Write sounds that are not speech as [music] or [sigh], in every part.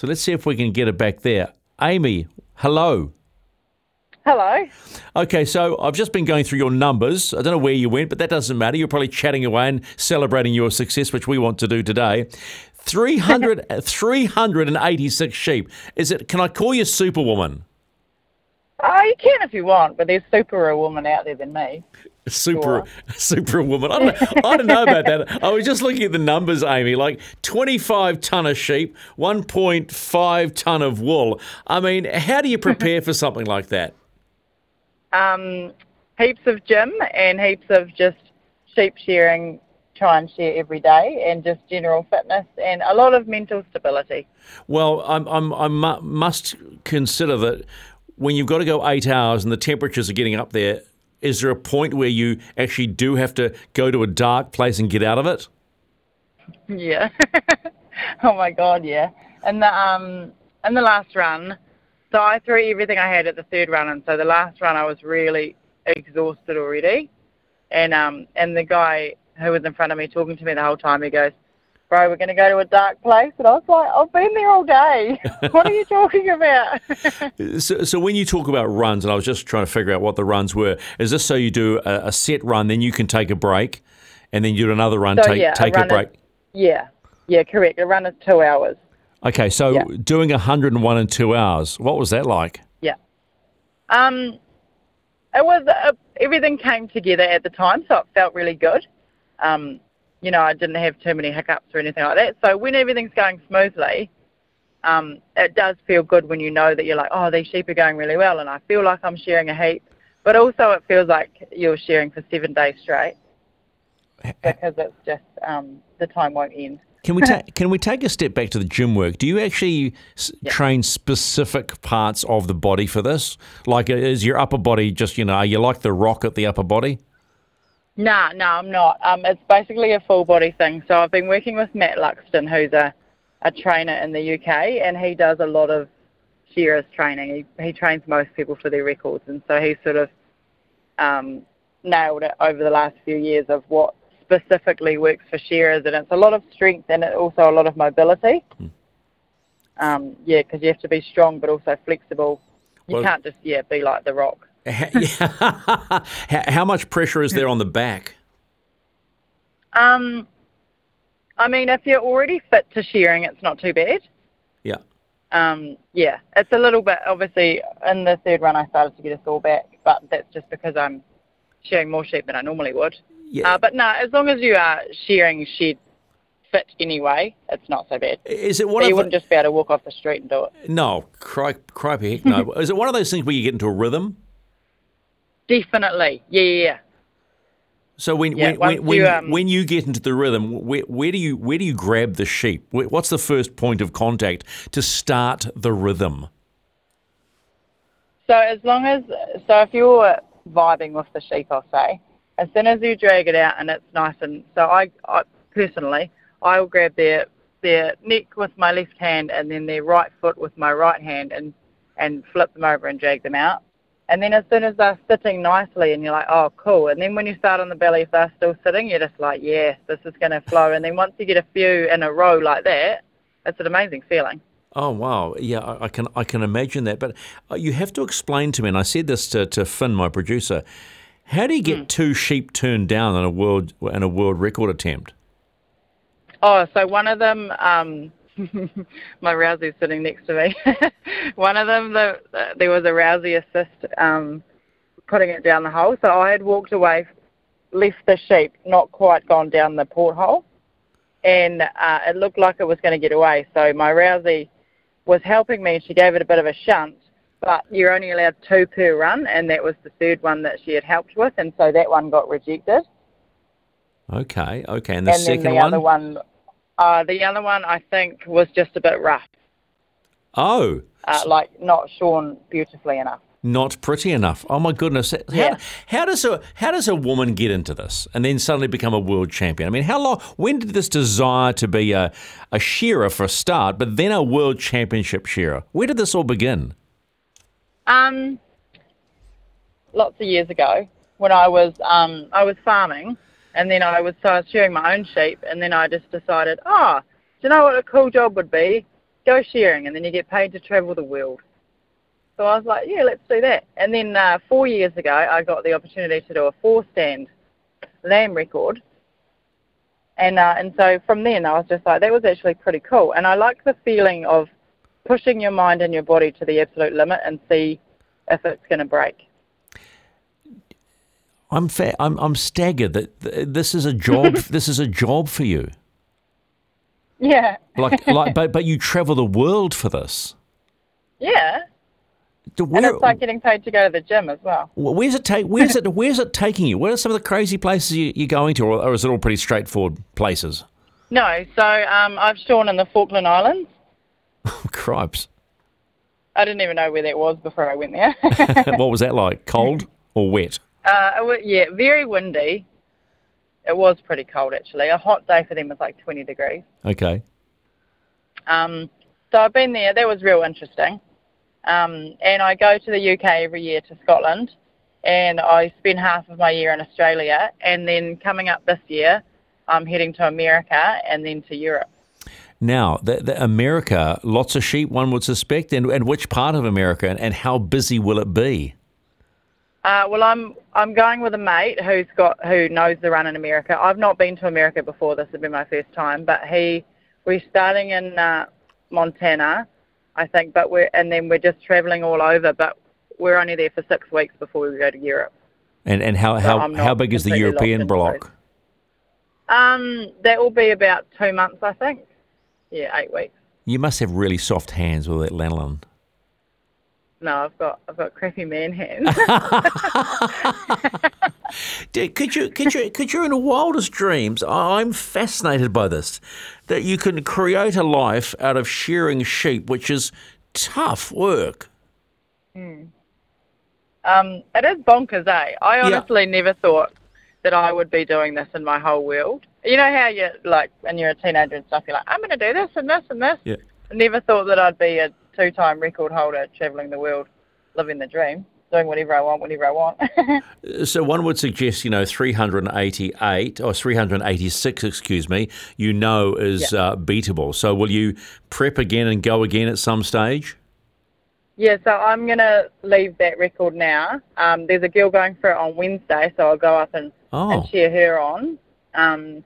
So let's see if we can get it back there. Amy, hello. Hello. Okay, so I've just been going through your numbers. I don't know where you went, but that doesn't matter. You're probably chatting away and celebrating your success, which we want to do today. 300, [laughs] 386 sheep. Is it? Can I call you Superwoman? Oh, you can if you want, but there's super a woman out there than me. Super, [laughs] superwoman. I don't, know, I don't know about that. I was just looking at the numbers, Amy. Like 25 ton of sheep, 1.5 ton of wool. I mean, how do you [laughs] prepare for something like that? Um, heaps of gym and heaps of just sheep shearing, try and share every day, and just general fitness and a lot of mental stability. Well, I'm, I'm, I must consider that when you've got to go eight hours and the temperatures are getting up there, is there a point where you actually do have to go to a dark place and get out of it? Yeah. [laughs] oh my god, yeah. And the um in the last run, so I threw everything I had at the third run, and so the last run I was really exhausted already. And um and the guy who was in front of me talking to me the whole time, he goes, bro, we're going to go to a dark place. And I was like, I've been there all day. [laughs] what are you talking about? [laughs] so, so, when you talk about runs, and I was just trying to figure out what the runs were, is this so you do a, a set run, then you can take a break, and then you do another run, so, take, yeah, take a, a break? Is, yeah, yeah, correct. A run is two hours. Okay, so yeah. doing 101 in two hours, what was that like? Yeah. Um, it was, uh, everything came together at the time, so it felt really good. Um, you know, I didn't have too many hiccups or anything like that. So when everything's going smoothly, um, it does feel good when you know that you're like, oh, these sheep are going really well, and I feel like I'm sharing a heap. But also, it feels like you're sharing for seven days straight because it's just um, the time won't end. Can we ta- [laughs] can we take a step back to the gym work? Do you actually s- Yeah. train specific parts of the body for this? Like, uh, is your upper body just you know? Are you like the rock at the upper body? Nah, no, I'm not. Um, it's basically a full body thing. So I've been working with Matt Luxton, who's a, a trainer in the UK, and he does a lot of shearers training. He, he trains most people for their records, and so he sort of um, nailed it over the last few years of what specifically works for shearers, and it's a lot of strength and it also a lot of mobility. Um, yeah, because you have to be strong but also flexible. You Well- can't just yeah be like the Rock. [laughs] How, much pressure is there on the back? Um, I mean, if you're already fit to shearing, it's not too bad. Yeah. Um, yeah, it's a little bit. Obviously, in the third run, I started to get a sore back, but that's just because I'm shearing more sheep than I normally would. Yeah. Uh, but no, as long as you are shearing shed fit anyway, it's not so bad. is it one But you wouldn't just be able to walk off the street and do it. no? Cri- cripey, heck no. [laughs] is it one of those things where you get into a rhythm? Definitely, yeah, yeah. yeah. So when Yeah, when when, when, you, you, um, when you get into the rhythm, where, where do you where do you grab the sheep? What's the first point of contact to start the rhythm? So as long as so if you're vibing with the sheep, I'll say, as soon as you drag it out and it's nice and so I, I personally I will grab their their neck with my left hand and then their right foot with my right hand and and flip them over and drag them out. And then as soon as they're sitting nicely and you're like, oh cool. And then when you start on the belly, if they're still sitting, you're just like, yeah, this is going to flow. And then once you get a few in a row like that, it's an amazing feeling. Oh wow, yeah, I, can I can imagine that. But uh, you have to explain to me, and I said this to, to Finn, my producer. How do you get two sheep turned down in a world in a world record attempt? Oh, so one of them, um, [laughs] my Rousey's sitting next to me. [laughs] one of them, the, there was a Rousey assist um, putting it down the hole. So I had walked away, left the sheep, not quite gone down the porthole, and uh, it looked like it was going to get away. So my Rousey was helping me. She gave it a bit of a shunt, but you're only allowed two per run, and that was the third one that she had helped with, and so that one got rejected. Okay, okay, and the and second the one. other one, uh, the other one I think was just a bit rough, Oh, uh, like not shorn beautifully enough. not pretty enough. Oh my goodness! How, Yeah. how does a how does a woman get into this and then suddenly become a world champion? I mean, how long? When did this desire to be a a shearer for a start, but then a world championship shearer? Where did this all begin? Um, lots of years ago, when I was um, I was farming, and then I was so I was shearing my own sheep, and then I just decided, oh, do you know what a cool job would be? go shearing, and then you get paid to travel the world. So I was like, yeah, let's do that. And then uh, four years ago, I got the opportunity to do a four stand lamb record. And uh, and so from then, I was just like, that was actually pretty cool. And I like the feeling of pushing your mind and your body to the absolute limit and see if it's going to break. I'm fa- I'm I'm staggered that th- this is a job. [laughs] this is a job for you. Yeah. Like like, [laughs] but but you travel the world for this. Yeah. To And it's like getting paid to go to the gym as well. where's it take? Where's it? Where's it taking you? Where are some of the crazy places you, you're going to, or, or is it all pretty straightforward places? No, so um, I've shorn in the Falkland Islands. [laughs] Cripes! I didn't even know where that was before I went there. what was that like? Cold or wet? Uh, it yeah, very windy. It was pretty cold actually. A hot day for them was like 20 degrees. Okay. Um, so I've been there. That was real interesting. Um, and I go to the UK every year to Scotland, and I spend half of my year in Australia. And then coming up this year, I'm heading to America and then to Europe. Now, the, the America, lots of sheep, one would suspect, and, and which part of America, and, and how busy will it be? Uh, well, I'm I'm going with a mate who's got who knows the run in America. I've not been to America before. This has been my first time, but he we're starting in uh, Montana, I think, but we're and then we're just traveling all over. But we're only there for six weeks before we go to Europe. And and how how, I'm how big is the European block? Um, that will be about two months, I think. Yeah, eight weeks. You must have really soft hands with that lanolin. No, I've got I've got crappy man hands. [laughs] [laughs] Dude, Could you could you could you in the wildest dreams? I'm fascinated by this. That you can create a life out of shearing sheep, which is tough work. um, it is bonkers, eh? I honestly never thought that I would be doing this in my whole world. You know how you like when you're a teenager and stuff, you're like, I'm going to do this and this and this. Yeah. I never thought that I'd be a two-time record holder, traveling the world, living the dream, doing whatever I want, whenever I want. [laughs] So one would suggest, you know, 388 or 386, excuse me, you know is uh, beatable. So will you prep again and go again at some stage? Yeah, so I'm gonna leave that record now. Um, there's a girl going for it on Wednesday, so I'll go up and, Oh. and cheer her on. Um,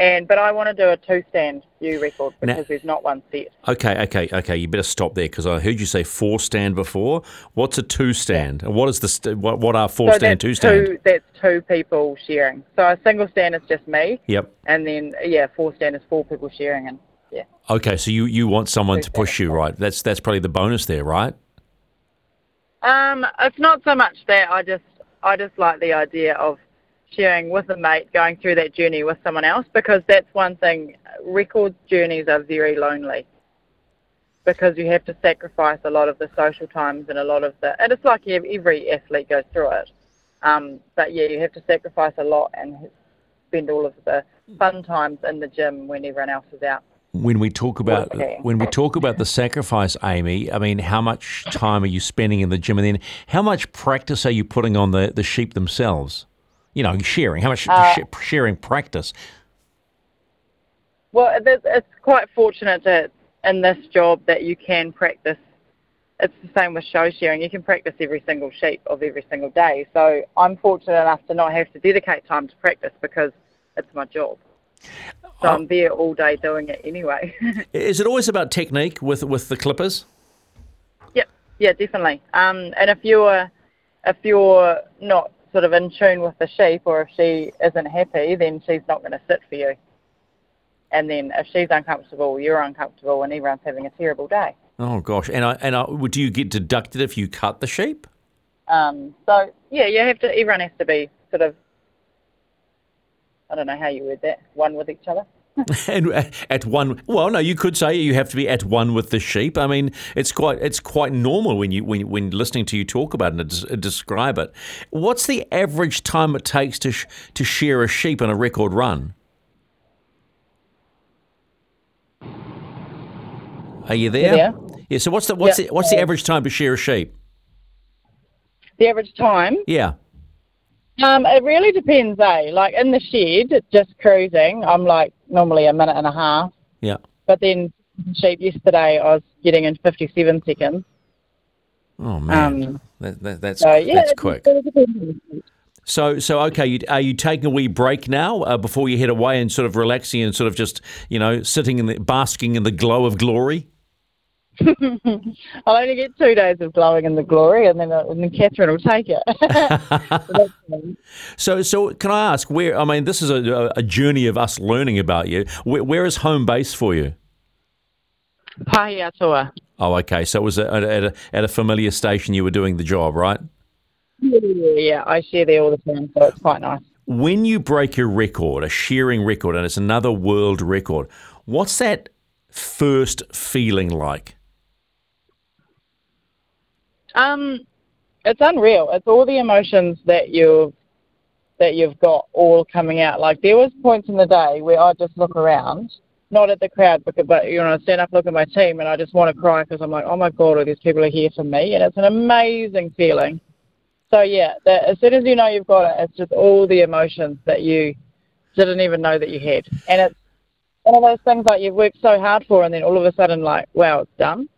and but I want to do a two-stand ewe record Now- because there's not one set. Okay, okay, okay. You better stop there because I heard you say four stand before. What's a two stand? And what is the st- what, what are four so stand, that's two stand? Two, that's two people sharing. So a single stand is just me, Yep. and then yeah, four stand is four people sharing, and yeah. Okay, so you, you want someone to push you, right? That's that's probably the bonus there, right? Um, it's not so much that I just I just like the idea of sharing with a mate, going through that journey with someone else, because that's one thing. Record journeys are very lonely because you have to sacrifice a lot of the social times and a lot of the, and it's like every athlete goes through it. Um, but yeah, you have to sacrifice a lot and spend all of the fun times in the gym when everyone else is out. When we talk about Okay. when we talk about the sacrifice, Amy, I mean, how much time are you spending in the gym, and then how much practice are you putting on the, the sheep themselves? You know, sharing. How much Uh, sh- sharing practice? Well, it's, quite fortunate that in this job that you can practice. It's the same with show sharing. You can practice every single sheep of every single day. So I'm fortunate enough to not have to dedicate time to practice because it's my job. So I'm there all day doing it anyway. [laughs] Is it always about technique with with the clippers? yep, yeah, definitely. Um, and if you're if you're not sort of in tune with the sheep, or if she isn't happy, then she's not going to sit for you. And then if she's uncomfortable, you're uncomfortable, and everyone's having a terrible day. Oh gosh, and I, and I, do you get deducted if you cut the sheep? Um, so yeah, you have to. Everyone has to be sort of. I don't know how you word that. One with each other. [laughs] and at one, well, no, you could say you have to be at one with the sheep. I mean, it's quite it's quite normal when you when when listening to you talk about it and describe it. What's the average time it takes to sh- to shear a sheep in a record run? Are you there? there? Yeah. So what's the what's Yeah. the, what's the average time to shear a sheep? The average time. Yeah. Um, it really depends, eh? Like in the shed, just cruising, I'm like normally a minute and a half. Yeah. But then sheep yesterday, I was getting in 57 seconds. Oh man, Um, that, that, that's So yeah, that's quick. it was a good one. So so okay, you, are you taking a wee break now uh, before you head away and sort of relaxing and sort of just you know sitting in the basking in the glow of glory? I'll only get two days of glowing in the glory, and then uh, and then Catherine will take it. So. [laughs] So so can I ask where? I mean, this is a, a journey of us learning about you. Where, where is home base for you? Pahiatua. Oh, okay. So it was at a, at a, at a familiar station you were doing the job, right? Yeah, yeah, yeah, I share there all the time, so it's quite nice. When you break a record, a shearing record, and it's another world record, what's that first feeling like? Um, it's unreal. It's all the emotions that you've that you've got all coming out. Like there was points in the day where I just look around, not at the crowd, but but you know, I stand up, look at my team, and I just want to cry because I'm like, oh my god, all these people are here for me, and it's an amazing feeling. So yeah, that, as soon as you know you've got it, it's just all the emotions that you didn't even know that you had, and it's one of those things like you've worked so hard for, and then all of a sudden, like, wow, it's done.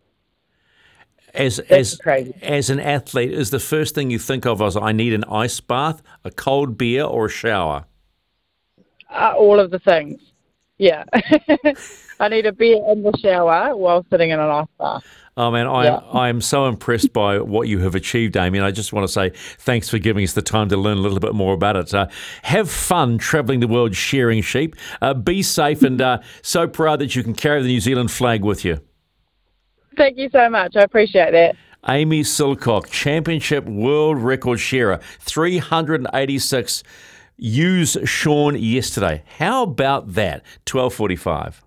As That's as crazy. as an athlete, is the first thing you think of as I need an ice bath, a cold beer, or a shower? Uh, all of the things. Yeah. [laughs] I need a beer in the shower while sitting in an ice bath. Oh man, I Yeah. [laughs] I am so impressed by what you have achieved, Amy. And I just want to say thanks for giving us the time to learn a little bit more about it. Uh, have fun travelling the world sharing sheep. Uh, be safe, and uh, so proud that you can carry the New Zealand flag with you. Thank you so much. I appreciate that. Amy Silcock, championship world record sharer, 386. Use Sean yesterday. How about that? 1245.